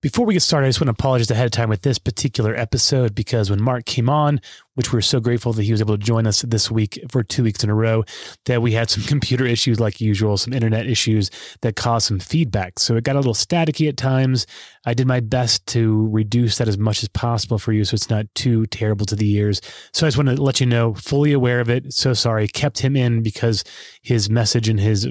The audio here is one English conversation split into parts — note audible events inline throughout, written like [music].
Before we get started, I just want to apologize ahead of time with this particular episode because when Mark came on, which we're so grateful that he was able to join us this week for two weeks in a row, that we had some [laughs] computer issues like usual, some internet issues that caused some feedback. So it got a little staticky at times. I did my best to reduce that as much as possible for you so it's not too terrible to the ears. So I just want to let you know, fully aware of it. So sorry, kept him in because his message and his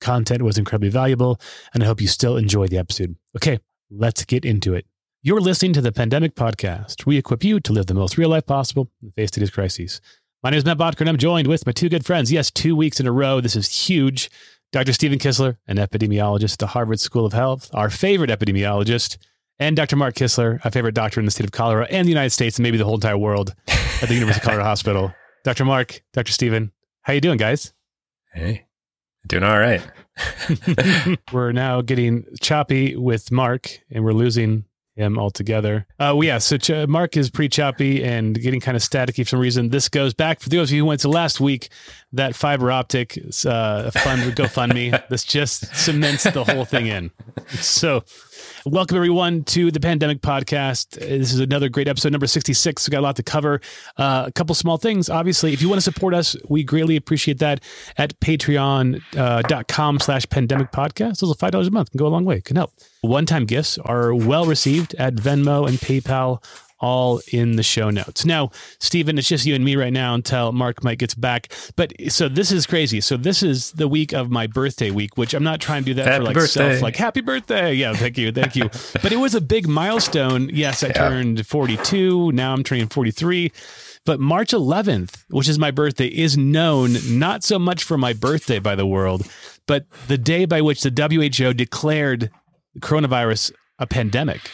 content was incredibly valuable. And I hope you still enjoy the episode. Okay, Let's get into it. You're listening to the Pandemic Podcast. We equip you to live the most real life possible in the face of these crises. My name is Matt Bodker, and I'm joined with my two good friends. Yes, two weeks in a row. This is huge. Dr. Stephen Kissler, an epidemiologist at the Harvard School of Health, our favorite epidemiologist, and Dr. Mark Kissler, a favorite doctor in the state of Colorado and the United States, and maybe the whole entire world at the University of Colorado [laughs] Hospital. Dr. Mark, Dr. Stephen, how you doing, guys? Hey, doing all right. [laughs] we're now getting choppy with Mark, and we're losing him altogether. Uh, well, yeah, so Ch- Mark is pretty choppy and getting kind of staticky for some reason. This goes back for those of you who went to last week. That fiber optic uh, fund GoFundMe. [laughs] this just cements the whole thing in. So Welcome, everyone, to the Pandemic Podcast. This is another great episode, number 66. We got a lot to cover. Uh, a couple small things. Obviously, if you want to support us, we greatly appreciate that at patreon.com uh, slash pandemic podcast. Those are $5 a month can go a long way, can help. One time gifts are well received at Venmo and PayPal all in the show notes. Now, Stephen, it's just you and me right now until Mark Mike gets back. But so this is crazy. So this is the week of my birthday week, which I'm not trying to do that happy for like birthday. self, like happy birthday. Yeah, thank you, thank you. [laughs] but it was a big milestone. Yes, I yeah. turned 42. Now I'm turning 43. But March 11th, which is my birthday, is known not so much for my birthday by the world, but the day by which the WHO declared coronavirus a pandemic.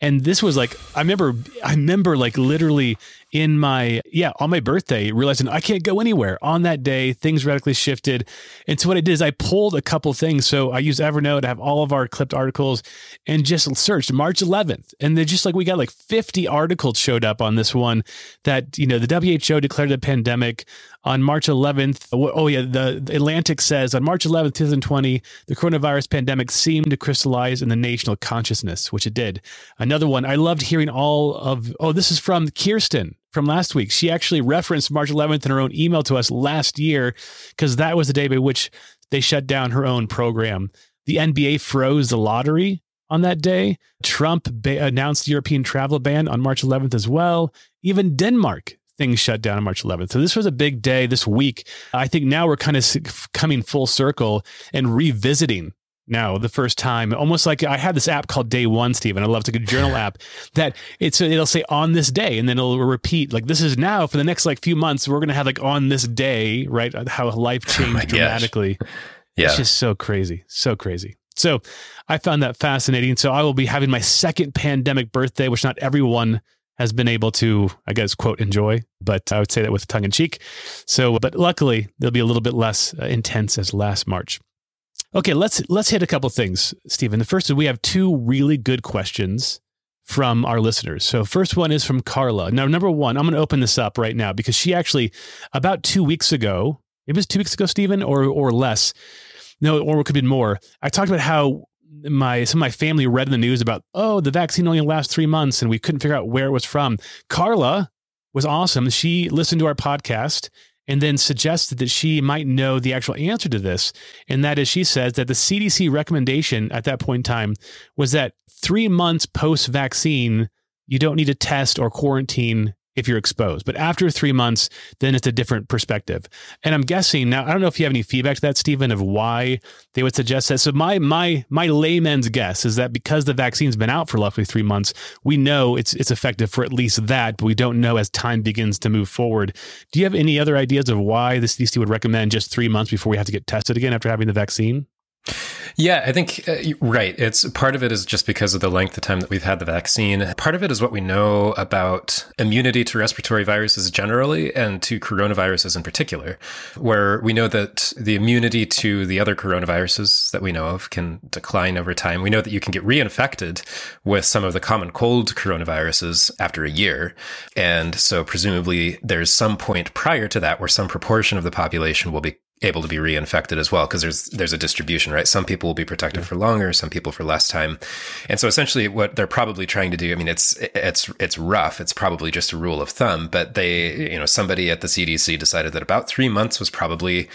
And this was like I remember I remember like literally in my yeah on my birthday realizing I can't go anywhere. On that day things radically shifted and so what I did is. I pulled a couple things. So I used Evernote. To have all of our clipped articles and just searched March 11th. And they're just like we got like 50 articles showed up on this one that you know the WHO declared a pandemic on March 11th. Oh yeah the, the Atlantic says on March 11th 2020 the coronavirus pandemic seemed to crystallize in the national consciousness which it did. Another one I loved hearing all of oh this is from Kirsten from last week. She actually referenced March 11th in her own email to us last year because that was the day by which they shut down her own program. The NBA froze the lottery on that day. Trump ba- announced the European travel ban on March 11th as well. Even Denmark things shut down on March 11th. So this was a big day this week. I think now we're kind of coming full circle and revisiting now the first time almost like i had this app called day one Stephen. i love it's like a journal [laughs] app that it's it'll say on this day and then it'll repeat like this is now for the next like few months we're gonna have like on this day right how life [laughs] oh changed oh dramatically yeah it's just so crazy so crazy so i found that fascinating so i will be having my second pandemic birthday which not everyone has been able to, I guess, quote, enjoy, but I would say that with tongue in cheek. So, but luckily, they'll be a little bit less uh, intense as last March. Okay, let's let's hit a couple things, Stephen. The first is we have two really good questions from our listeners. So first one is from Carla. Now, number one, I'm going to open this up right now because she actually about two weeks ago, it was two weeks ago, Stephen, or or less, no, or it could be more. I talked about how my some of my family read in the news about oh the vaccine only lasts three months and we couldn't figure out where it was from. Carla was awesome. She listened to our podcast and then suggested that she might know the actual answer to this. And that is, she says that the CDC recommendation at that point in time was that three months post vaccine, you don't need to test or quarantine if you're exposed. But after three months, then it's a different perspective. And I'm guessing now, I don't know if you have any feedback to that, Stephen, of why they would suggest that. So my my my layman's guess is that because the vaccine's been out for roughly three months, we know it's it's effective for at least that, but we don't know as time begins to move forward. Do you have any other ideas of why the CDC would recommend just three months before we have to get tested again after having the vaccine? Yeah, I think uh, right. It's part of it is just because of the length of time that we've had the vaccine. Part of it is what we know about immunity to respiratory viruses generally and to coronaviruses in particular, where we know that the immunity to the other coronaviruses that we know of can decline over time. We know that you can get reinfected with some of the common cold coronaviruses after a year. And so presumably there's some point prior to that where some proportion of the population will be able to be reinfected as well because there's there's a distribution right? Some people will be protected for longer some people for less time. And so essentially what they're probably trying to do i mean it's it's it's rough. It's probably just a rule of thumb but they you know somebody at the cdc decided that about 3 months was probably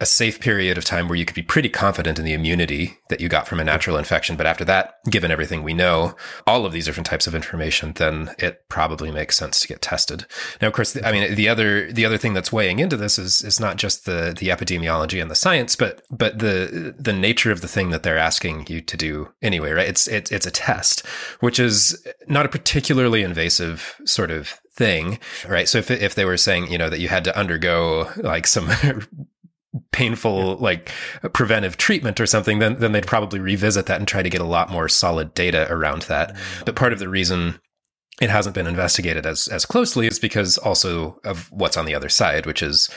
a safe period of time where you could be pretty confident in the immunity that you got from a natural infection. But after that, given everything we know, all of these different types of information, then it probably makes sense to get tested. Now, of course, I mean, the other, the other thing that's weighing into this is, is not just the, the epidemiology and the science, but, but the, the nature of the thing that they're asking you to do anyway, right? It's, it's, it's a test, which is not a particularly invasive sort of thing, right? So if, if they were saying, you know, that you had to undergo like some [laughs] painful like preventive treatment or something, then then they'd probably revisit that and try to get a lot more solid data around that. Mm. But part of the reason it hasn't been investigated as as closely is because also of what's on the other side, which is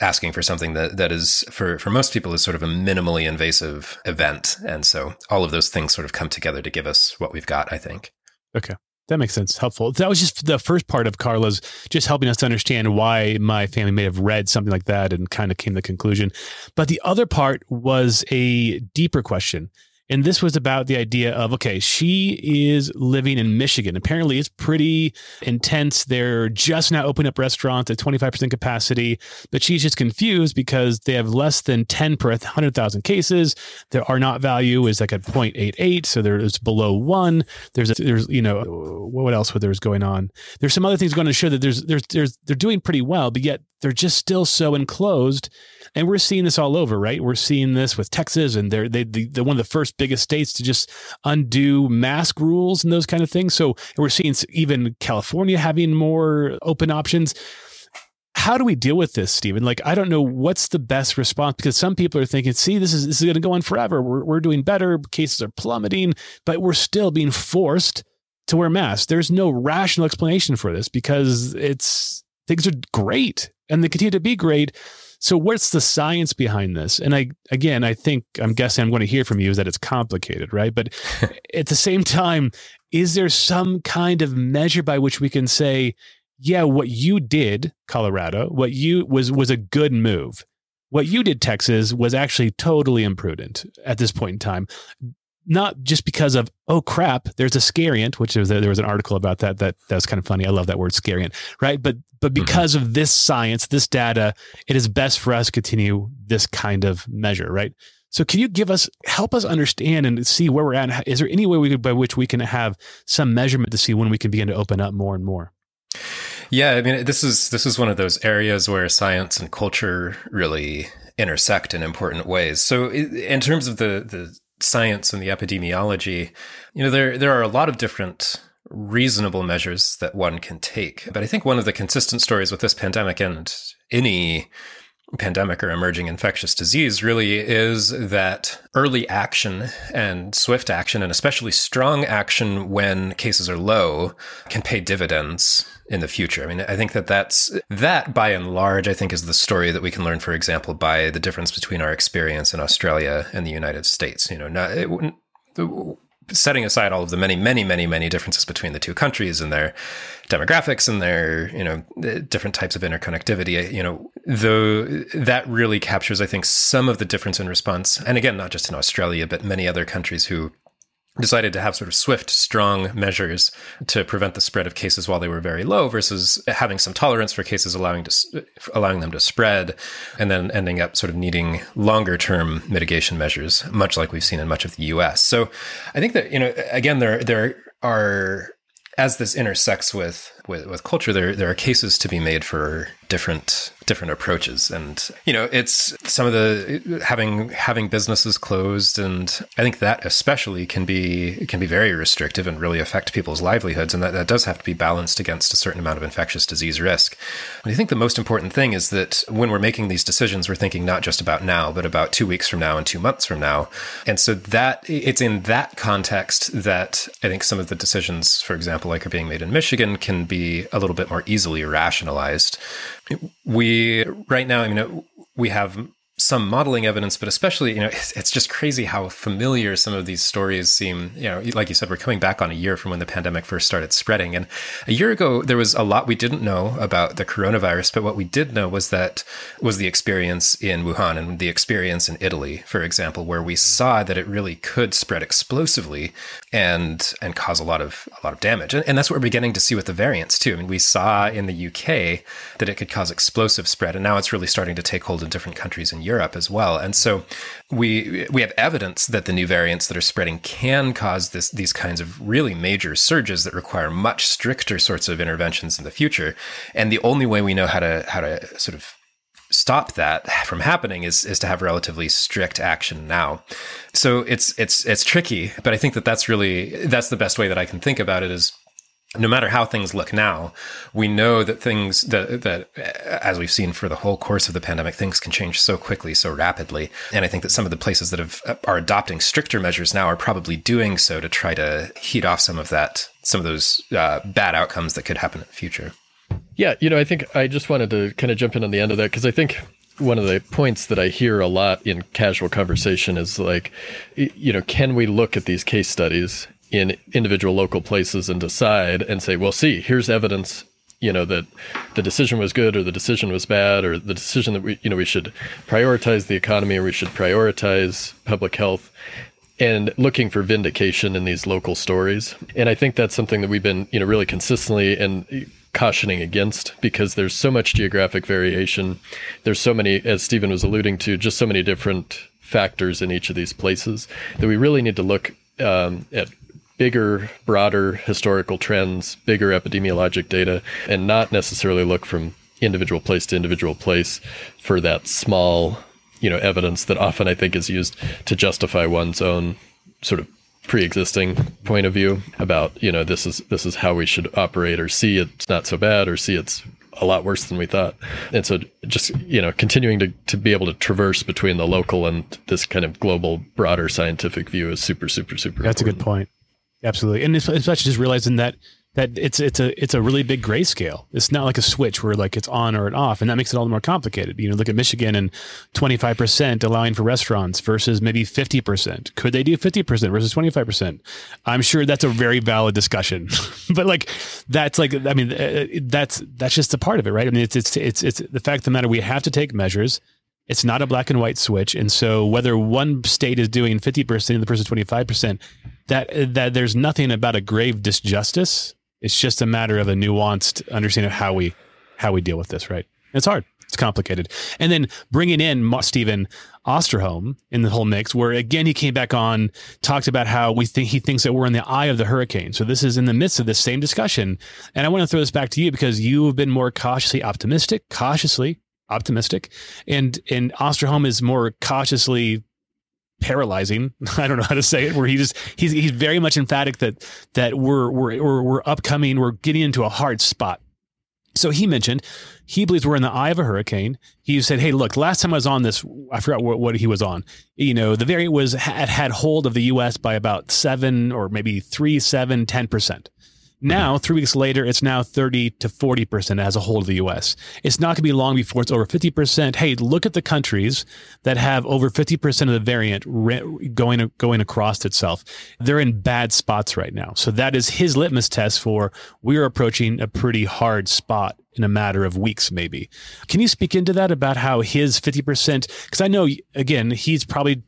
asking for something that that is for for most people is sort of a minimally invasive event. And so all of those things sort of come together to give us what we've got, I think. Okay. That makes sense. Helpful. That was just the first part of Carla's just helping us to understand why my family may have read something like that and kind of came to the conclusion. But the other part was a deeper question. And this was about the idea of okay, she is living in Michigan. Apparently, it's pretty intense. They're just now opening up restaurants at 25% capacity, but she's just confused because they have less than 10 per 100,000 cases. Their R naught value is like at 0.88, so there's below one. There's, a, there's, you know, what else was there's going on? There's some other things going to show that there's, there's, there's, they're doing pretty well, but yet they're just still so enclosed. And we're seeing this all over, right? We're seeing this with Texas, and they're they, the, the one of the first biggest states to just undo mask rules and those kind of things. So we're seeing even California having more open options. How do we deal with this, Stephen? Like, I don't know what's the best response because some people are thinking, "See, this is this is going to go on forever. We're we're doing better. Cases are plummeting, but we're still being forced to wear masks." There's no rational explanation for this because it's things are great and they continue to be great. So what's the science behind this? And I again, I think I'm guessing I'm going to hear from you is that it's complicated, right? But [laughs] at the same time, is there some kind of measure by which we can say, yeah, what you did, Colorado, what you was was a good move. What you did, Texas, was actually totally imprudent at this point in time not just because of oh crap there's a scariant which was there was an article about that that that was kind of funny. I love that word scariant right? But but mm-hmm. because mm-hmm. of this science this data it is best for us to continue this kind of measure right? So can you give us help us understand and see where we're at? Is there any way we could by which we can have some measurement to see when we can begin to open up more and more? Yeah i mean this is this is one of those areas where science and culture really intersect in important ways. So in terms of the the science and the epidemiology, you know, there there are a lot of different reasonable measures that one can take. But I think one of the consistent stories with this pandemic and any pandemic or emerging infectious disease really is that early action and swift action, and especially strong action when cases are low, can pay dividends in the future. I mean, I think that that's that by and large, I think is the story that we can learn, for example, by the difference between our experience in Australia and the United States. You know, not, it, setting aside all of the many, many, many, many differences between the two countries and their demographics and their, you know, eh, different types of interconnectivity, eh, you know, though eh, that really captures, I think, some of the difference in response. And again, not just in Australia, but many other countries who decided to have sort of swift, strong measures to prevent the spread of cases while they were very low, versus having some tolerance for cases allowing to allowing them to spread, and then ending up sort of needing longer term mitigation measures, much like we've seen in much of the U.S. So, I think that you know, again, there there are as this intersects with, with with culture, there there are cases to be made for different different approaches. And you know it's some of the having having businesses closed and i think that especially can be can be very restrictive and really affect people's livelihoods. And that, that does have to be balanced against a certain amount of infectious disease risk. And i think the most important thing is that when we're making these decisions we're thinking not just about now but about two weeks from now and two months from now. And so that it's in that context that i think some of the decisions for example like are being made in michigan can be a little bit more easily rationalized we right now, I mean, uh, we have some modeling evidence, but especially, you know, [laughs] it's, it's, just crazy how familiar some of these stories seem. You know, like you said, we're coming back on a year from when the pandemic first started spreading. And a year ago, there was a lot we didn't know about the coronavirus, but what we did know was that was the experience in Wuhan and the experience in Italy, for example, where we saw that it really could spread explosively and and cause a lot of a lot of damage. And, and that's what we're beginning to see with the variants too. I mean, we saw in the UK that it could cause explosive spread, and now it's really starting to take hold in different countries in Europe as well. And so we we have evidence that the new variants that are spreading can cause this these kinds of really major surges that require much stricter sorts of interventions in the future. And the only way we know how to how to sort of stop that from happening is is to have relatively strict action now. So it's it's it's tricky, but I think that that's really that's the best way that I can think about it is no matter how things look now, we know that things that, that, as we've seen for the whole course of the pandemic, things can change so quickly, so rapidly. And I think that some of the places that have, are adopting stricter measures now are probably doing so to try to heat off some of that, some of those uh, bad outcomes that could happen in the future. Yeah, you know, I think I just wanted to kind of jump in on the end of that because I think one of the points that I hear a lot in casual conversation is like, you know, can we look at these case studies in individual local places and decide and say, well, see, here's evidence, you know, that the decision was good or the decision was bad or the decision that we, you know, we should prioritize the economy or we should prioritize public health and looking for vindication in these local stories. And I think that's something that we've been, you know, really consistently and cautioning against because there's so much geographic variation. There's so many, as Stephen was alluding to, just so many different factors in each of these places that we really need to look um, at bigger, broader historical trends, bigger epidemiologic data, and not necessarily look from individual place to individual place for that small, you know, evidence that often I think is used to justify one's own sort of pre-existing point of view about, you know, this is this is how we should operate or see it's not so bad or see it's a lot worse than we thought. And so just, you know, continuing to, to be able to traverse between the local and this kind of global, broader scientific view is super, super, super That's important. a good point. Absolutely, and especially just realizing that that it's it's a it's a really big grayscale. It's not like a switch where like it's on or it's off, and that makes it all the more complicated. You know, look at Michigan and twenty five percent allowing for restaurants versus maybe fifty percent. Could they do fifty percent versus twenty five percent? I'm sure that's a very valid discussion, [laughs] but like that's like I mean uh, that's that's just a part of it, right? I mean it's it's it's it's the fact of the matter we have to take measures it's not a black and white switch. And so whether one state is doing 50% and the person 25%, that that there's nothing about a grave disjustice. It's just a matter of a nuanced understanding of how we how we deal with this, right? It's hard. It's complicated. And then bringing in Stephen Osterholm in the whole mix, where again he came back on, talked about how we think he thinks that we're in the eye of the hurricane. So this is in the midst of this same discussion. And I want to throw this back to you because you have been more cautiously optimistic, cautiously optimistic, and and Osterholm is more cautiously paralyzing. [laughs] I don't know how to say it. Where he just he's he's very much emphatic that that we're we're we're, we're upcoming. We're getting into a hard spot. So he mentioned he believes we're in the eye of a hurricane. He said, "Hey, look, last time I was on this, I forgot what, what he was on. You know, the variant was had had hold of the U.S. by about seven or maybe three, seven, ten percent. Now, three weeks later, it's now 30 to 40% as a whole of the US. It's not going to be long before it's over 50%. Hey, look at the countries that have over 50% of the variant going, going across itself. They're in bad spots right now. So that is his litmus test for we're approaching a pretty hard spot in a matter of weeks, maybe. Can you speak into that about how his 50%? Because I know, again, he's probably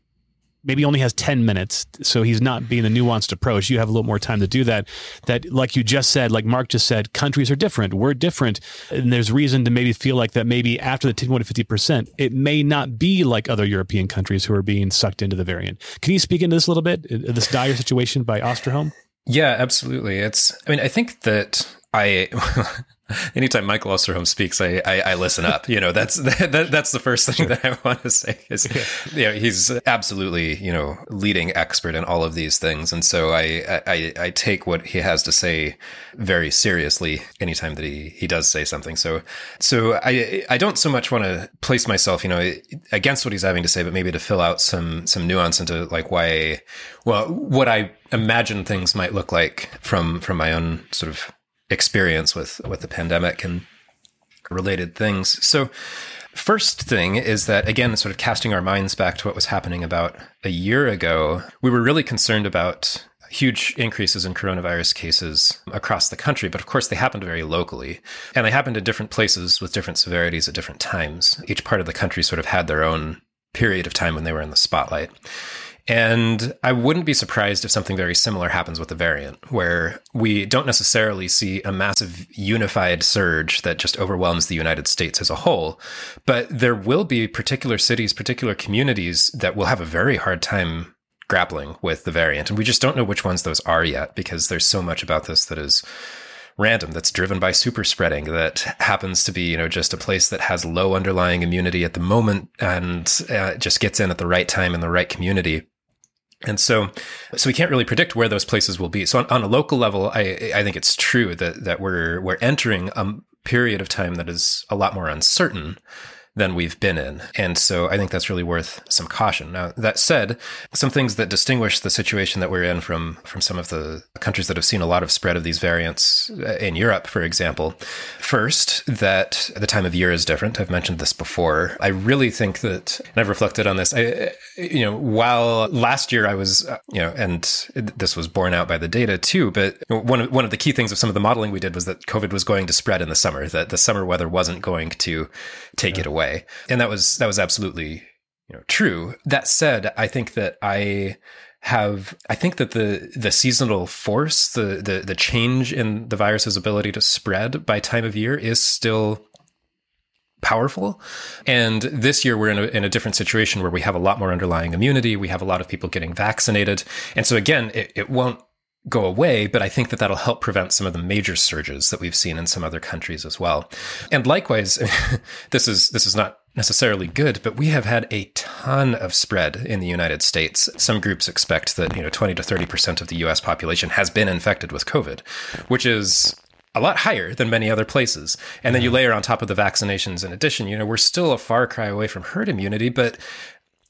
maybe only has 10 minutes so he's not being a nuanced approach. You have a little more time to do that. That like you just said like mark just said countries are different we're different and there's reason to maybe feel like that maybe after the 10 to 50% it may not be like other european countries who are being sucked into the variant. Can you speak into this a little bit uh, this dire situation by osterholm? Yeah absolutely. It's i mean i think that i [laughs] [laughs] anytime Michael Osterholm speaks, I, I, I listen up. You know, that's [laughs] that, that's the first thing that I [laughs] want to say is, yeah. you know, he's absolutely you know leading expert in all of these things, and so I, I I take what he has to say very seriously anytime that he he does say something. So so I I don't so much want to place myself you know against what he's having to say, but maybe to fill out some some nuance into like why well what I imagine things might look like from from my own sort of experience with with the pandemic and related things. So First thing is that, again, sort of casting our minds back to what was happening about a year ago, we were really concerned about huge increases in coronavirus cases across the country, but of course they happened very locally. And they happened in different places with different severities at different times. Each part of the country sort of had their own period of time when they were in the spotlight. And I wouldn't be surprised if something very similar happens with the variant, where we don't necessarily see a massive unified surge that just overwhelms the United States as a whole. But there will be particular cities, particular communities that will have a very hard time grappling with the variant. And we just don't know which ones those are yet because there's so much about this that is random that's driven by super spreading that happens to be you know just a place that has low underlying immunity at the moment and uh, just gets in at the right time in the right community and so, so we can't really predict where those places will be. So on, on a local level, I, I think it's true that, that we're, we're entering a period of time that is a lot more uncertain than we've been in. And so I think that's really worth some caution. Now, that said, some things that distinguish the situation that we're in from, from some of the countries that have seen a lot of spread of these variants uh, in Europe, for example. First, that the time of year is different. I've mentioned this before. I really think that, and I've reflected on this, I, you know, while last year I was, uh, you know, and this was borne out by the data too, but one of, one of the key things of some of the modeling we did was that COVID was going to spread in the summer, that the summer weather wasn't going to take yeah. it away way. And that was that was absolutely you know true. That said, I think that I have I think that the the seasonal force, the the the change in the virus's ability to spread by time of year is still powerful. And this year we're in a, in a different situation where we have a lot more underlying immunity. We have a lot of people getting vaccinated. And so again, it, it won't go away, but I think that that'll help prevent some of the major surges that we've seen in some other countries as well. And likewise, [laughs] this is this is not necessarily good, but we have had a ton of spread in the United States. Some groups expect that, you know, 20 to 30% of the US population has been infected with COVID, which is a lot higher than many other places. And then you mm-hmm. layer on top of the vaccinations in addition, you know, we're still a far cry away from herd immunity, but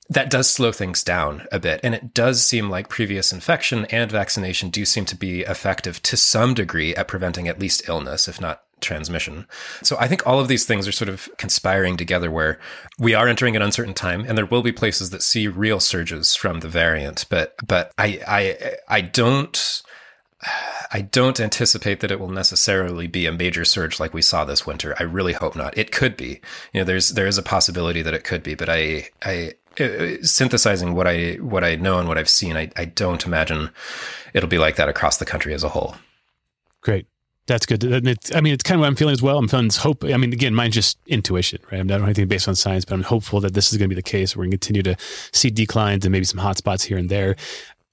that does slow things down a bit. And it does seem like previous infection and vaccination do seem to be effective to some degree at preventing at least illness, if not transmission. So I think all of these things are sort of conspiring together where we are entering an uncertain time and there will be places that see real surges from the variant. But but I I I don't I don't anticipate that it will necessarily be a major surge like we saw this winter. I really hope not. It could be. You know, there's there is a possibility that it could be, but I I Uh, synthesizing what I what I know and what I've seen, I, I don't imagine it'll be like that across the country as a whole. Great. That's good. It's, I mean, it's kind of what I'm feeling as well. I'm feeling this hope. I mean, again, mine's just intuition, right? I don't have anything based on science, but I'm hopeful that this is going to be the case. We're going to continue to see declines and maybe some hot spots here and there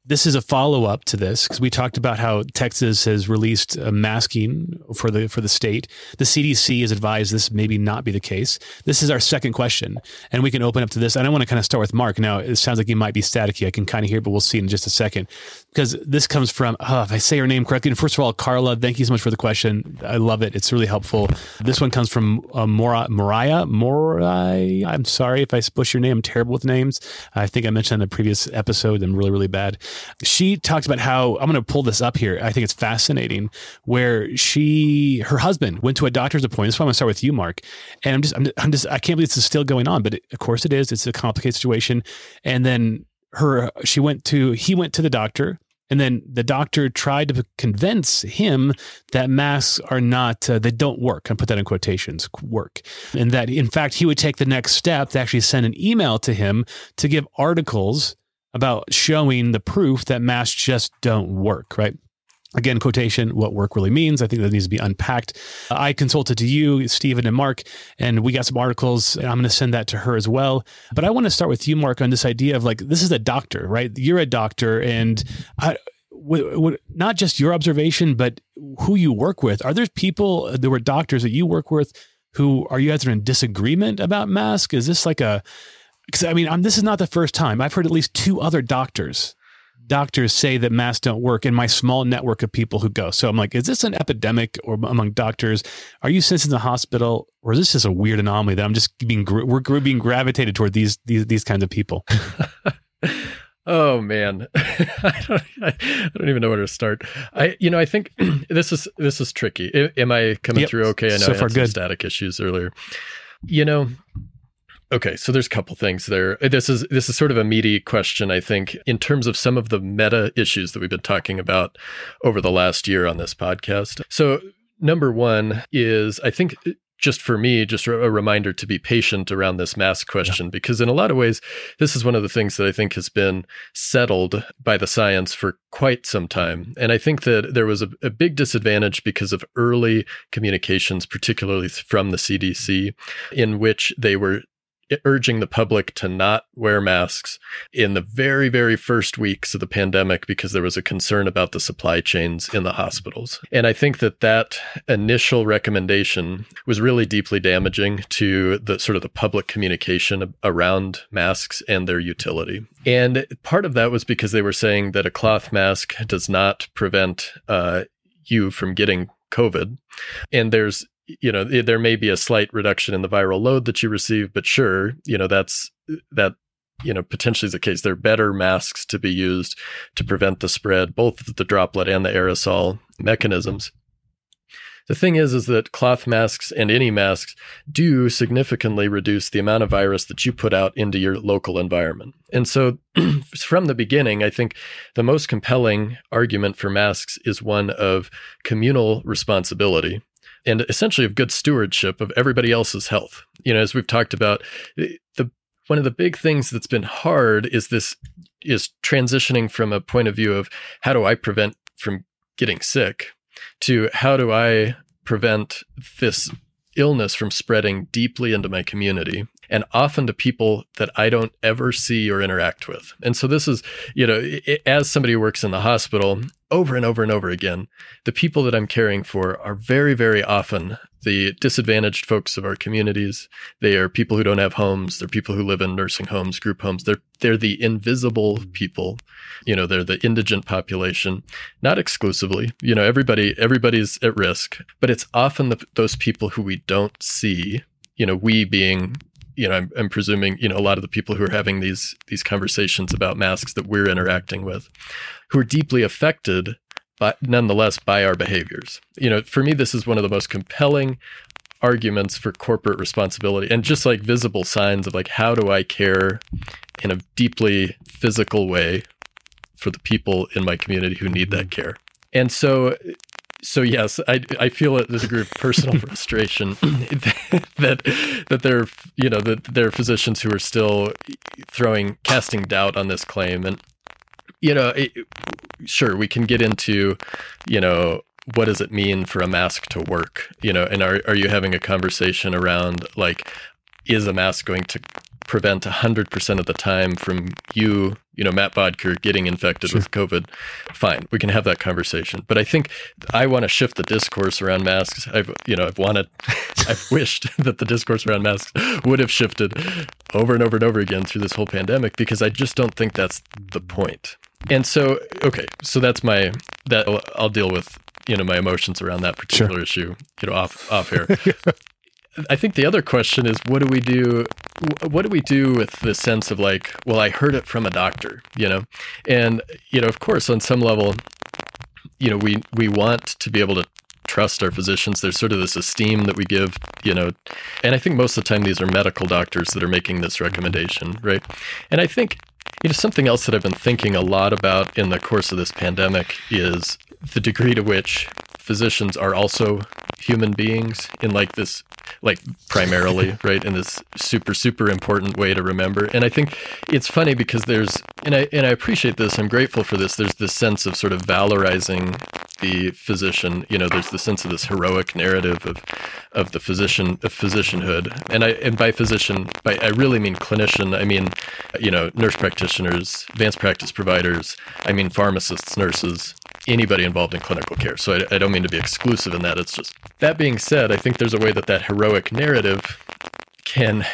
this is a follow up to this because we talked about how Texas has released a masking for the for the state. The CDC has advised this maybe not be the case. This is our second question, and we can open up to this. And I want to kind of start with Mark. Now it sounds like he might be staticky. I can kind of hear, but we'll see in just a second because this comes from oh, if I say her name correctly. And first of all, Carla, thank you so much for the question. I love it. It's really helpful. This one comes from uh, Mora, Mariah. Moriah. I'm sorry if I spush your name. I'm terrible with names. I think I mentioned in the previous episode. I'm really really bad she talks about how I'm going to pull this up here. I think it's fascinating where she, her husband went to a doctor's appointment. That's why I'm going to start with you, Mark. And I'm just, I'm, I'm just, I can't believe this is still going on, but it, of course it is. It's a complicated situation. And then her, she went to, he went to the doctor. And then the doctor tried to convince him that masks are not, uh, they don't work. I put that in quotations, work. And that in fact, he would take the next step to actually send an email to him to give articles about showing the proof that masks just don't work, right? Again, quotation, what work really means. I think that needs to be unpacked. Uh, I consulted to you, Stephen and Mark, and we got some articles. And I'm going to send that to her as well. But I want to start with you, Mark, on this idea of like, this is a doctor, right? You're a doctor, and I, w- w- not just your observation, but who you work with. Are there people, there were doctors that you work with who are you guys in disagreement about masks? Is this like a, because I mean, I'm, this is not the first time. I've heard at least two other doctors doctors say that masks don't work in my small network of people who go. So I'm like, is this an epidemic or among doctors? Are you sensing the hospital, or is this just a weird anomaly that I'm just being we're being gravitated toward these these these kinds of people? [laughs] oh man, [laughs] I, don't, I don't even know where to start. I you know I think [clears throat] this is this is tricky. Am I coming yep. through okay? I know so I had far some good. static issues earlier. You know, Okay, so there's a couple things there. This is this is sort of a meaty question, I think, in terms of some of the meta issues that we've been talking about over the last year on this podcast. So number one is I think just for me, just a reminder to be patient around this mask question, yeah. because in a lot of ways, this is one of the things that I think has been settled by the science for quite some time. And I think that there was a, a big disadvantage because of early communications, particularly from the CDC, in which they were urging the public to not wear masks in the very, very first weeks of the pandemic because there was a concern about the supply chains in the hospitals. And I think that that initial recommendation was really deeply damaging to the sort of the public communication around masks and their utility. And part of that was because they were saying that a cloth mask does not prevent uh, you from getting COVID. And there's you know there may be a slight reduction in the viral load that you receive but sure you know that's uh, that you know potentially is the case. There are better masks to be used to prevent the spread both the droplet and the aerosol mechanisms. The thing is is that cloth masks and any masks do significantly reduce the amount of virus that you put out into your local environment. And so [clears throat] from the beginning i think the most compelling argument for masks is one of communal responsibility and essentially of good stewardship of everybody else's health. You know, as we've talked about, the one of the big things that's been hard is this is transitioning from a point of view of how do I prevent from getting sick to how do I prevent this illness from spreading deeply into my community and often to people that I don't ever see or interact with. And so this is, you know, as somebody who works in the hospital, over and over and over again, the people that I'm caring for are very, very often the disadvantaged folks of our communities. They are people who don't have homes. They're people who live in nursing homes, group homes. They're they're the invisible people. You know, they're the indigent population. Not exclusively. You know, everybody everybody's at risk, but it's often the, those people who we don't see. You know, we being you know, I'm, I'm, presuming, you know, a lot of the people who are having these these conversations about masks that we're interacting with, who are deeply affected, but nonetheless by our behaviors. You know, for me, this is one of the most compelling arguments for corporate responsibility, and just like visible signs of like how do I care in a deeply physical way for the people in my community who need that care. And so so yes, I, I feel it. There's a degree of personal [laughs] frustration [laughs] that that there you know that there are physicians who are still throwing casting doubt on this claim, and you know, it, sure we can get into you know what does it mean for a mask to work, you know, and are are you having a conversation around like is a mask going to prevent 100% of the time from you, you know, Matt Bodker getting infected sure. with COVID, fine, we can have that conversation. But I think I want to shift the discourse around masks. I've, you know, I've wanted, [laughs] I've wished [laughs] that the discourse around masks would have shifted over and over and over again through this whole pandemic because I just don't think that's the point. And so, okay, so that's my, that I'll, I'll deal with you know my emotions around that particular sure. issue you know off off here [laughs] I think the other question is what do we do what do we do with the sense of like well I heard it from a doctor you know? And you know of course on some level you know we we want to be able to trust our physicians. There's sort of this esteem that we give you know and I think most of the time these are medical doctors that are making this recommendation right? And I think you know something else that I've been thinking a lot about in the course of this pandemic is the degree to which physicians are also human beings in like this like primarily [laughs] right in this super super important way to remember. And i think it's funny because there's and i and i appreciate this i'm grateful for this there's this sense of sort of valorizing the physician you know there's the sense of this heroic narrative of of the physician of physicianhood. And i and by physician by i really mean clinician i mean you know nurse practitioners advanced practice providers i mean pharmacists nurses anybody involved in clinical care. So I, I, don't mean to be exclusive in that. It's just that being said, I think there's a way that that heroic narrative can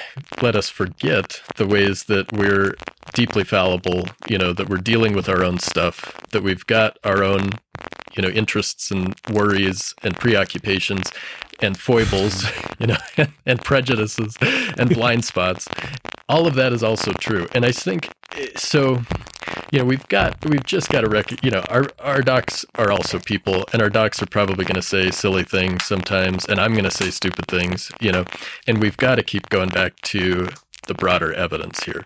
let us forget the ways that we're deeply fallible, you know, that we're dealing with our own stuff, that we've got our own, you know, interests and worries and preoccupations and foibles, [laughs] you know, and, [laughs] and prejudices and blind spots. All of that is also true. And I think so you know we've got we've just got to rec you know our our docs are also people and our docs are probably going to say silly things sometimes and i'm going to say stupid things you know and we've got to keep going back to the broader evidence here.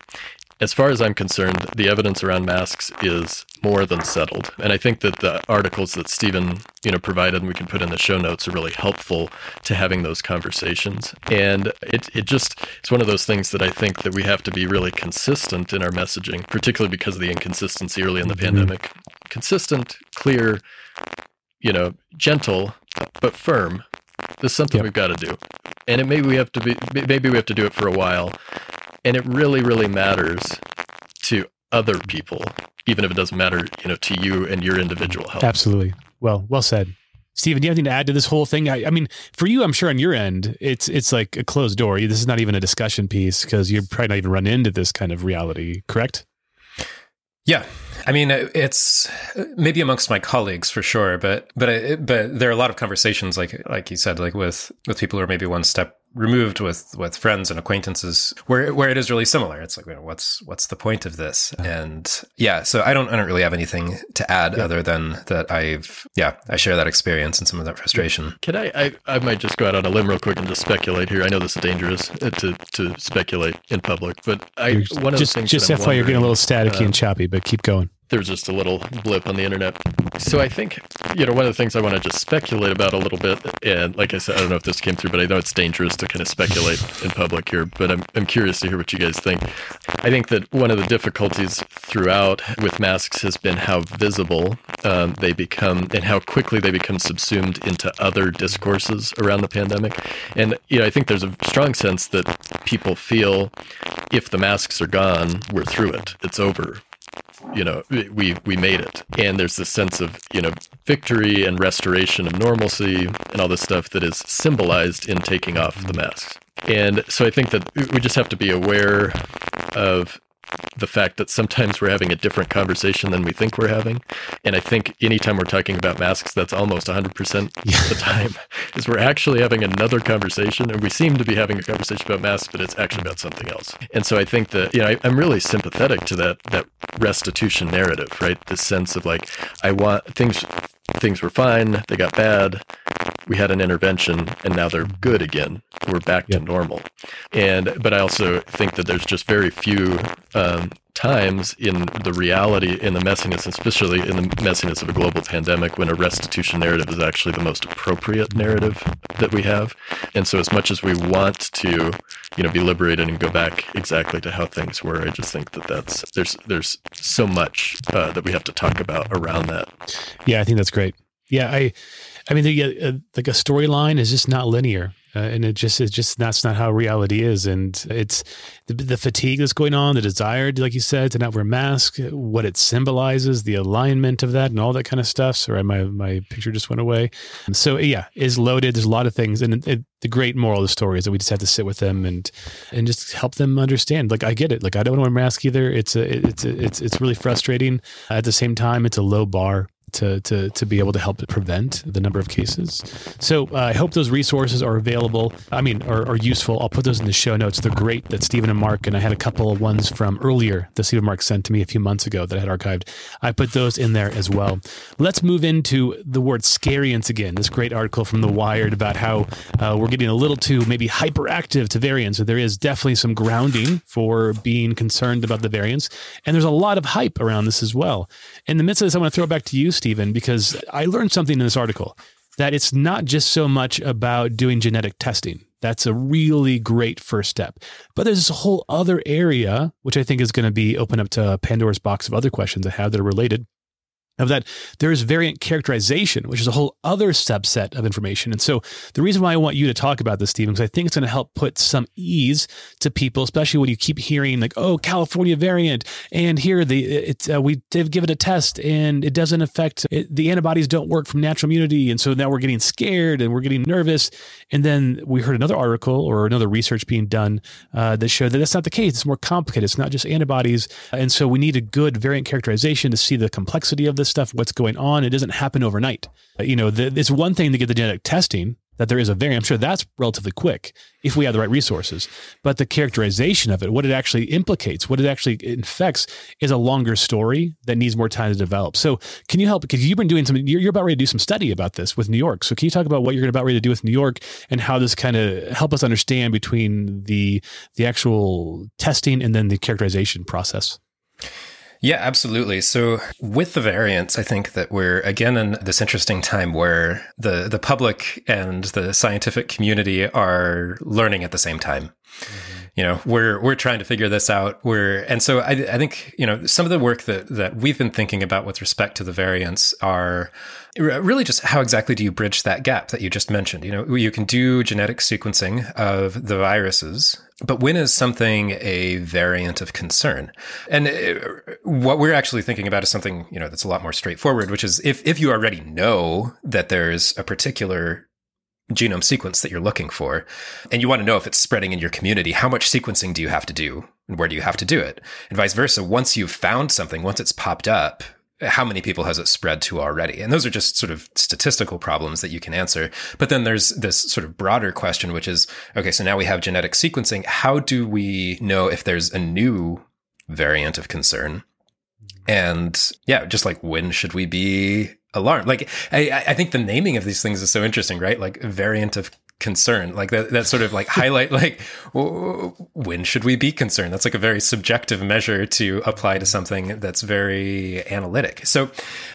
As far as I'm concerned, the evidence around masks is more than settled. And I think that the articles that Stephen, you know, provided and we can put in the show notes are really helpful to having those conversations. And it it just it's one of those things that I think that we have to be really consistent in our messaging, particularly because of the inconsistency early in the mm-hmm. pandemic. Consistent, clear, you know, gentle, but firm. This is something yep. we've got to do. And it maybe we have to be maybe we have to do it for a while and it really really matters to other people even if it doesn't matter you know to you and your individual health absolutely well well said Stephen, do you have anything to add to this whole thing? I, I, mean, for you, I'm sure on your end, it's it's like a closed door. This is not even a discussion piece because you're probably not even run into this kind of reality, correct? Yeah, I mean, it's maybe amongst my colleagues for sure, but but but there are a lot of conversations, like like you said, like with with people who are maybe one step removed with with friends and acquaintances where where it is really similar. It's like you know, what's what's the point of this? And yeah so i don't i don't really have anything to add yeah. other than that i've yeah i share that experience and some of that frustration. Can I, I i might just go out on a limb real quick and just speculate here. I know this is dangerous uh, to to speculate in public but i one of just, the things just FYI, you're getting a little staticky uh, and choppy but keep going there was just a little blip on the internet. So I think, you know, one of the things I want to just speculate about a little bit, and like I said, I don't know if this came through, but I know it's dangerous to kind of speculate in public here, but I'm, I'm curious to hear what you guys think. I think that one of the difficulties throughout with masks has been how visible um, they become and how quickly they become subsumed into other discourses around the pandemic. And, you know, I think there's a strong sense that people feel if the masks are gone, we're through it, it's over you know we we made it. And there's this sense of you know victory and restoration of normalcy and all this stuff that is symbolized in taking off the masks and so i think that we just have to be aware of the fact that sometimes we're having a different conversation than we think we're having. And I think anytime we're talking about masks, that's almost 100% of the time [laughs] is we're actually having another conversation and we seem to be having a conversation about masks, but it's actually about something else. And so I think that, you know, I, I'm really sympathetic to that, that restitution narrative, right? This sense of like, I want things, things were fine, they got bad, we had an intervention and now they're good again. We're back to normal. And but I also think that there's just very few um, times in the reality, in the messiness, especially in the messiness of a global pandemic, when a restitution narrative is actually the most appropriate narrative that we have. And so, as much as we want to, you know, be liberated and go back exactly to how things were, I just think that that's there's there's so much uh, that we have to talk about around that. Yeah, I think that's great. Yeah, I I mean, the, uh, like a storyline is just not linear. Uh, and it just is just that's not how reality is. And it's the, the, fatigue that's going on the desire like you said to not wear mask what it symbolizes the alignment of that and all that kind of stuff. Sorry my my picture just went away. So yeah is loaded. There's a lot of things. And it, it, the great moral of the story is that we just have to sit with them and and just help them understand. Like i get it. Like i don't want to wear a mask either. It's a it's a, it's it's really frustrating. At the same time it's a low bar to, to, to be able to help prevent the number of cases. So uh, I hope those resources are available. I mean, are, are, useful. I'll put those in the show notes. They're great that Stephen and Mark, and I had a couple of ones from earlier that Stephen Mark sent to me a few months ago that I had archived. I put those in there as well. Let's move into the word scariance again. This great article from The Wired about how uh, we're getting a little too maybe hyperactive to variants. So there is definitely some grounding for being concerned about the variants. And there's a lot of hype around this as well. In the midst of this, I want to throw it back to you, Stephen, because I learned something in this article that it's not just so much about doing genetic testing. That's a really great first step. But there's this whole other area, which I think is going to be open up to Pandora's box of other questions I have that are related of that there is variant characterization, which is a whole other subset of information. And so the reason why I want you to talk about this, Stephen, because I think it's going to help put some ease to people, especially when you keep hearing like, "Oh, California variant," and here the it's uh, we give it a test and it doesn't affect it, the antibodies don't work from natural immunity, and so now we're getting scared and we're getting nervous. And then we heard another article or another research being done uh, that showed that that's not the case. It's more complicated. It's not just antibodies, and so we need a good variant characterization to see the complexity of this stuff, what's going on. It doesn't happen overnight. You know, the, it's one thing to get the genetic testing that there is a variant. I'm sure that's relatively quick if we have the right resources. But the characterization of it, what it actually implicates, what it actually infects, is a longer story that needs more time to develop. So, can you help? Because you've been doing some, you're, you're about ready to do some study about this with New York. So, can you talk about what you're about ready to do with New York and how this kind of help us understand between the the actual testing and then the characterization process? Yeah, absolutely. So with the variants, I think that we're again in this interesting time where the the public and the scientific community are learning at the same time. Mm-hmm. You know, we're we're trying to figure this out. We're and so I, I think you know some of the work that that we've been thinking about with respect to the variants are really just how exactly do you bridge that gap that you just mentioned? You know, you can do genetic sequencing of the viruses, but when is something a variant of concern? And uh, what we're actually thinking about is something, you know, that's a lot more straightforward, which is if, if you already know that there's a particular genome sequence that you're looking for, and you want to know if it's spreading in your community, how much sequencing do you have to do? And where do you have to do it? And vice versa. Once you've found something, once it's popped up, how many people has it spread to already? And those are just sort of statistical problems that you can answer. But then there's this sort of broader question, which is okay, so now we have genetic sequencing. How do we know if there's a new variant of concern? Mm-hmm. And yeah, just like when should we be alarmed? Like, I, I think the naming of these things is so interesting, right? Like variant of concern. Like that that sort of like highlight like when should we be concerned? That's like a very subjective measure to apply to something that's very analytic. So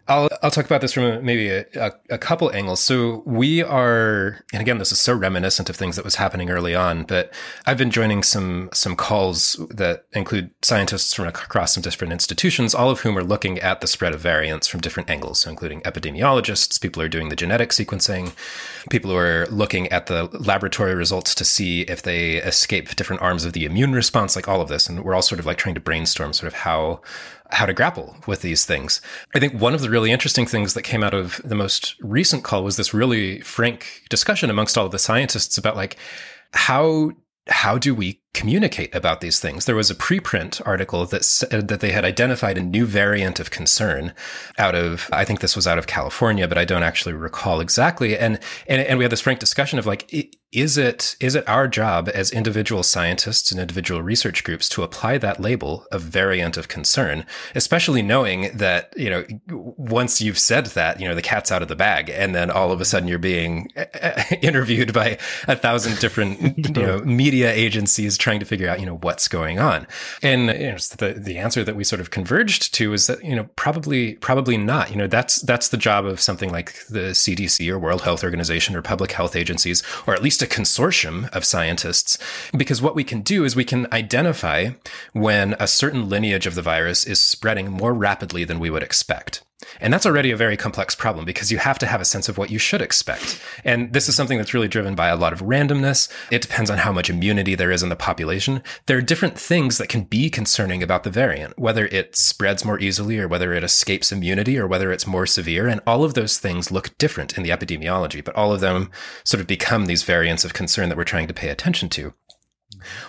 i'll i'll talk about this from maybe a, a, a, couple angles. So we are and again this is so reminiscent of things that was happening early on but i've been joining some some calls that include scientists from across some different institutions all of whom are looking at the spread of variants from different angles so including epidemiologists people who are doing the genetic sequencing people who are looking at the the laboratory results to see if they escape different arms of the immune response, like all of this. And we're all sort of like trying to brainstorm sort of how how to grapple with these things. I think one of the really interesting things that came out of the most recent call was this really frank discussion amongst all of the scientists about like how how do we communicate about these things? There was a preprint article that said that they had identified a new variant of concern out of, I think this was out of California, but I don't actually recall exactly. And and, and we had this frank discussion of like, is it is it our job as individual scientists and individual research groups to apply that label of variant of concern, especially knowing that you know once you've said that you know the cat's out of the bag, and then all of a sudden you're being [laughs] interviewed by a thousand different [laughs] you know media agencies trying to figure out you know what's going on, and you know, the the answer that we sort of converged to is that you know probably probably not. You know that's that's the job of something like the CDC or World Health Organization or public health agencies, or at least a consortium of scientists, because what we can do is we can identify when a certain lineage of the virus is spreading more rapidly than we would expect. And that's already a very complex problem because you have to have a sense of what you should expect. And this is something that's really driven by a lot of randomness. It depends on how much immunity there is in the population. There are different things that can be concerning about the variant, whether it spreads more easily or whether it escapes immunity or whether it's more severe. And all of those things look different in the epidemiology, but all of them sort of become these variants of concern that we're trying to pay attention to.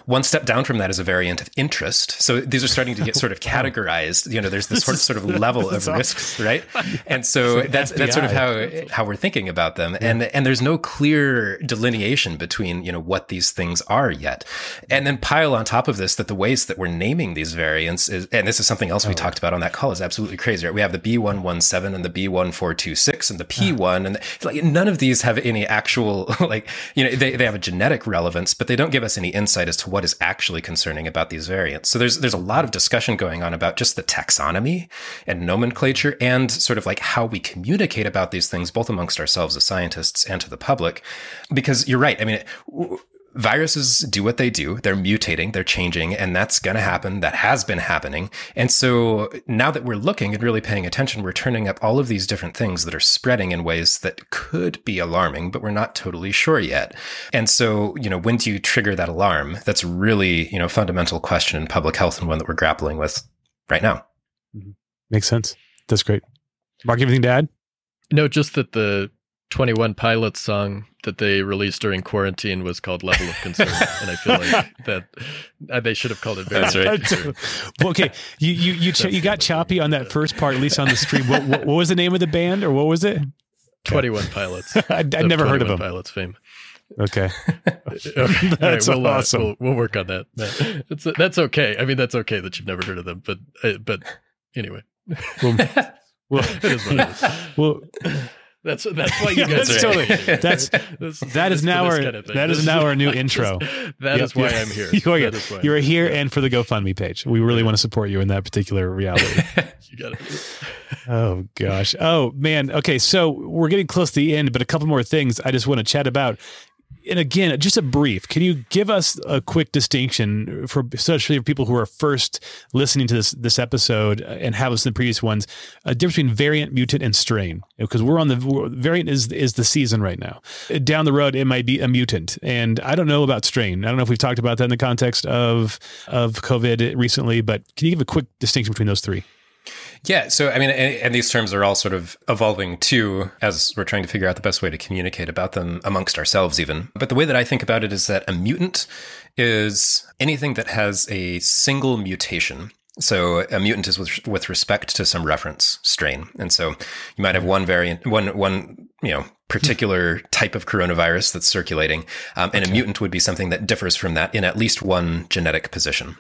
One step down from that is a variant of interest. So these are starting to get sort of [laughs] categorized. You know, there's this sort of sort of level of risks, right? [laughs] And so that's that's sort of how how we're thinking about them. And and there's no clear delineation between you know what these things are yet. And then pile on top of this that the ways that we're naming these variants is, and this is something else we oh. talked about on that call is absolutely crazy. Right? We have the B117 and the B1426 and the P1, and like none of these have any actual [laughs] like you know they they have a genetic relevance, but they don't give us any insight insight as to what is actually concerning about these variants. So there's there's a lot of discussion going on about just the taxonomy and nomenclature and sort of like how we communicate about these things both amongst ourselves as scientists and to the public because you're right. I mean, viruses do what they do. They're mutating, they're changing, and that's going to happen. That has been happening. And so now that we're looking and really paying attention, we're turning up all of these different things that are spreading in ways that could be alarming, but we're not totally sure yet. And so, you know, when do you trigger that alarm? That's really, you know, fundamental question in public health and one that we're grappling with right now. Mm-hmm. Makes sense. That's great. Mark, anything to add? No, just that the 21 Pilots song that they released during quarantine was called Level of Concern. [laughs] and I feel like that uh, they should have called it That's right. well, okay. You, you, you, ch- you got choppy on that first part, at least on the stream. What, what, what, was the name of the band or what was it? Twenty One Pilots. [laughs] I'd, I'd never heard of them. Pilots fame. Okay, [laughs] okay. that's right, we'll, uh, we'll, we'll work on that. That's that's okay. I mean, that's okay that you've never heard of them, but uh, but anyway, well, well, it is what it is. well, That's that's why you [laughs] Yeah, guys that's are totally- here. that's- This- that is now our- kind of that is now our new just- intro. That is Yep, why I'm here. [laughs] You are, That is why I'm you're here and for the GoFundMe page. We really want to support you in that particular reality. [laughs] You got it. oh gosh. Oh man. Okay, so we're getting close to the end, but a couple more things I just want to chat about. And again, just a brief. Can you give us a quick distinction for especially for people who are first listening to this this episode and have listened to the previous ones, a difference between variant, mutant, and strain? Because we're on the variant is is the season right now. Down the road, it might be a mutant, and I don't know about strain. I don't know if we've talked about that in the context of of COVID recently, but can you give a quick distinction between those three? Yeah. So, I mean, and, and, these terms are all sort of evolving too as we're trying to figure out the best way to communicate about them amongst ourselves, even. But the way that I think about it is that a mutant is anything that has a single mutation. So a mutant is with, with respect to some reference strain. And so you might have one variant, one, one, you know, particular type of coronavirus that's circulating. Um, and okay. a mutant would be something that differs from that in at least one genetic position.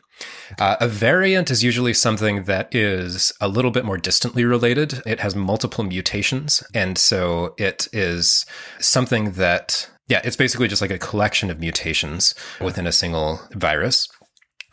Uh, a variant is usually something that is a little bit more distantly related. It has multiple mutations. And so it is something that, yeah, it's basically just like a collection of mutations within a single virus.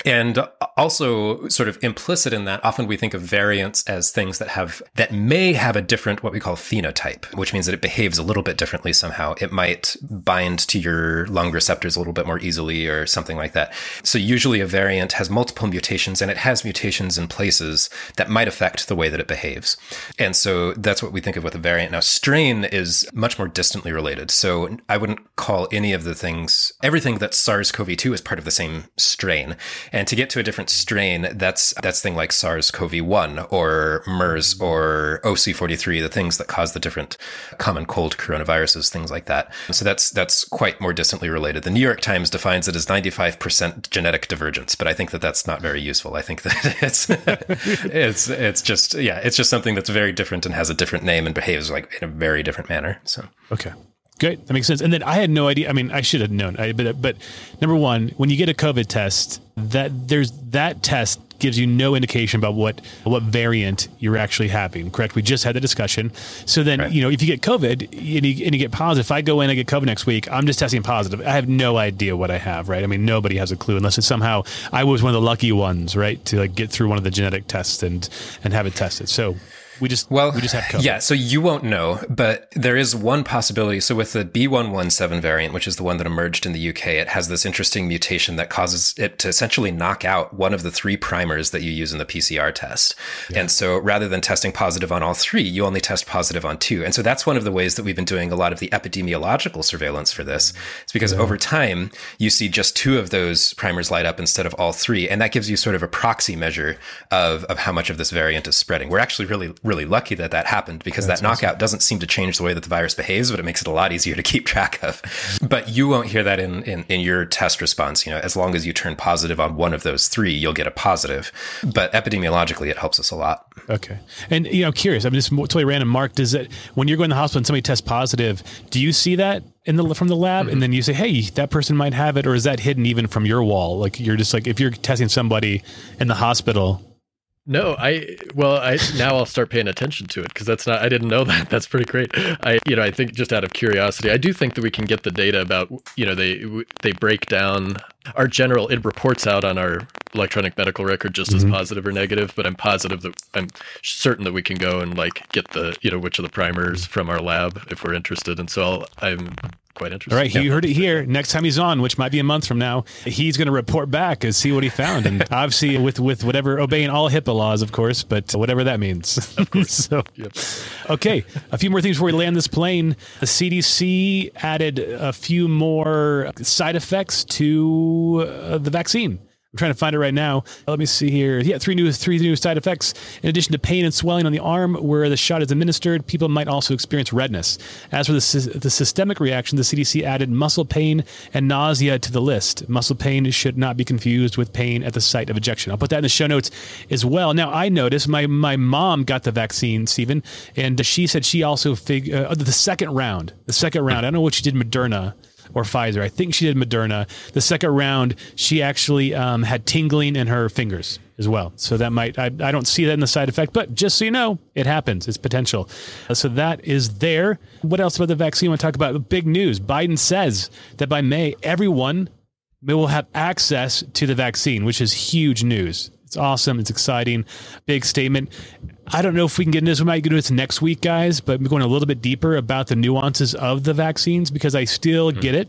And also, sort of implicit in that, often we think of variants as things that have, that may have a different, what we call phenotype, which means that it behaves a little bit differently somehow. It might bind to your lung receptors a little bit more easily or something like that. So, usually a variant has multiple mutations and it has mutations in places that might affect the way that it behaves. And so, that's what we think of with a variant. Now, strain is much more distantly related. So, I wouldn't call any of the things, everything that SARS CoV 2 is part of the same strain. And to get to a different strain, that's that's thing like SARS-CoV-1 or MERS or OC43, the things that cause the different common cold coronaviruses, things like that. So that's that's quite more distantly related. The New York Times defines it as 95% genetic divergence, but I think that that's not very useful. I think that [laughs] it's it's it's just yeah, it's just something that's very different and has a different name and behaves like in a very different manner. So okay. Great, that makes sense. And then I had no idea. I mean, I should have known. I, but but number one, when you get a COVID test, that there's that test gives you no indication about what what variant you're actually having. Correct? We just had the discussion. So then, right. you know, if you get COVID and you, and you, get positive, if I go in and get COVID next week, I'm just testing positive. I have no idea what I have. Right? I mean, nobody has a clue unless it's somehow I was one of the lucky ones, right, to like get through one of the genetic tests and and have it tested. So we just well, we just have COVID. Yeah, so you won't know, but there is one possibility. So with the B117 variant, which is the one that emerged in the UK, it has this interesting mutation that causes it to essentially knock out one of the three primers that you use in the PCR test. Yeah. And so rather than testing positive on all three, you only test positive on two. And so that's one of the ways that we've been doing a lot of the epidemiological surveillance for this. It's because yeah. over time, you see just two of those primers light up instead of all three. And that gives you sort of a proxy measure of, of how much of this variant is spreading. We're actually really, really lucky that that happened because That's that knockout awesome. doesn't seem to change the way that the virus behaves, but it makes it a lot easier to [laughs] keep track of. But you won't hear that in, in, in your test response. You know, as long as you turn positive on one of those three, you'll get a positive. But epidemiologically, it helps us a lot. Okay. And, you know, curious, I'm just totally random. Mark, does it, when you're going to the hospital and somebody tests positive, do you see that in the from the lab mm-hmm. and then you say hey that person might have it or is that hidden even from your wall like you're just like if you're testing somebody in the hospital no, I well, I now I'll start paying attention to it because that's not I didn't know [laughs] that. That's pretty great. I you know I think just out of curiosity, I do think that we can get the data about you know they they break down our general it reports out on our electronic medical record just mm-hmm. as positive or negative. But I'm positive that I'm certain that we can go and like get the you know which of the primers from our lab if we're interested. And so I'll, I'm quite interesting. All right, you heard it here. Next time he's on, which might be a month from now, he's going to report back and see what he found, and [laughs] obviously with with whatever obeying all HIPAA laws, of course, but whatever that means. Of course. [laughs] so, yep. okay, a few more things before we land this plane. The CDC added a few more side effects to uh, the vaccine. I'm trying to find it right now. Let me see here. Yeah, three new three new side effects. In addition to pain and swelling on the arm where the shot is administered, people might also experience redness. As for the, the systemic reaction, the CDC added muscle pain and nausea to the list. Muscle pain should not be confused with pain at the site of injection. I'll put that in the show notes as well. Now, I noticed my my mom got the vaccine, Stephen, and she said she also fig- uh, the second round, the second round. I don't know what she did Moderna or Pfizer. I think she did Moderna. The second round, she actually um, had tingling in her fingers as well. So that might, I, I don't see that in the side effect, but just so you know, it happens. It's potential. So that is there. What else about the vaccine? I want to talk about big news. Biden says that by May, everyone will have access to the vaccine, which is huge news. It's awesome. It's exciting. Big statement. I don't know if we can get into this. We might do this next week, guys, but I'm going a little bit deeper about the nuances of the vaccines because I still mm-hmm. get it.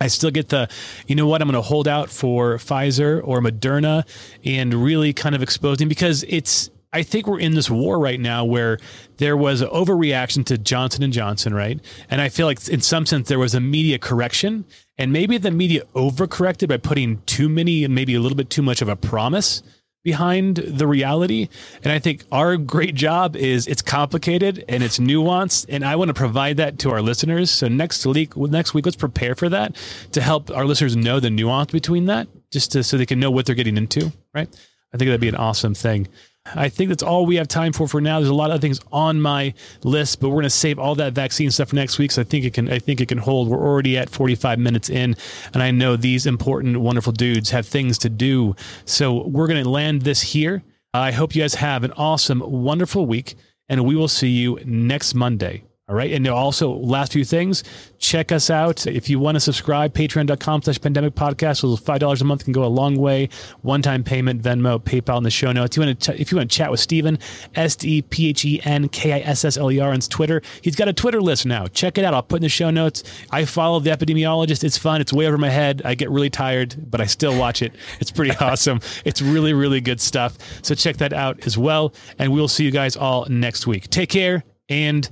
I still get the, you know what, I'm going to hold out for Pfizer or Moderna and really kind of exposing because it's, I think we're in this war right now where there was an overreaction to Johnson and Johnson, right? And I feel like in some sense there was a media correction and maybe the media overcorrected by putting too many and maybe a little bit too much of a promise behind the reality. And I think our great job is it's complicated and it's nuanced. And I want to provide that to our listeners. So next week, next week, let's prepare for that to help our listeners know the nuance between that, just to, so they can know what they're getting into. Right. I think that'd be an awesome thing. I think that's all we have time for for now. There's a lot of things on my list, but we're going to save all that vaccine stuff for next week. So I think it can. I think it can hold. We're already at 45 minutes in, and I know these important, wonderful dudes have things to do. So we're going to land this here. I hope you guys have an awesome, wonderful week, and we will see you next Monday. All right. And also, last few things, check us out. If you want to subscribe, patreon.com slash pandemic podcast. $5 a month can go a long way. One time payment, Venmo, PayPal in the show notes. If you want to, if you want to chat with Stephen, S T E P H E N K I S S L E R on Twitter. He's got a Twitter list now. Check it out. I'll put in the show notes. I follow the epidemiologist. It's fun. It's way over my head. I get really tired, but I still watch it. It's pretty [laughs] awesome. It's really, really good stuff. So check that out as well. And we'll see you guys all next week. Take care and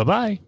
Bye bye.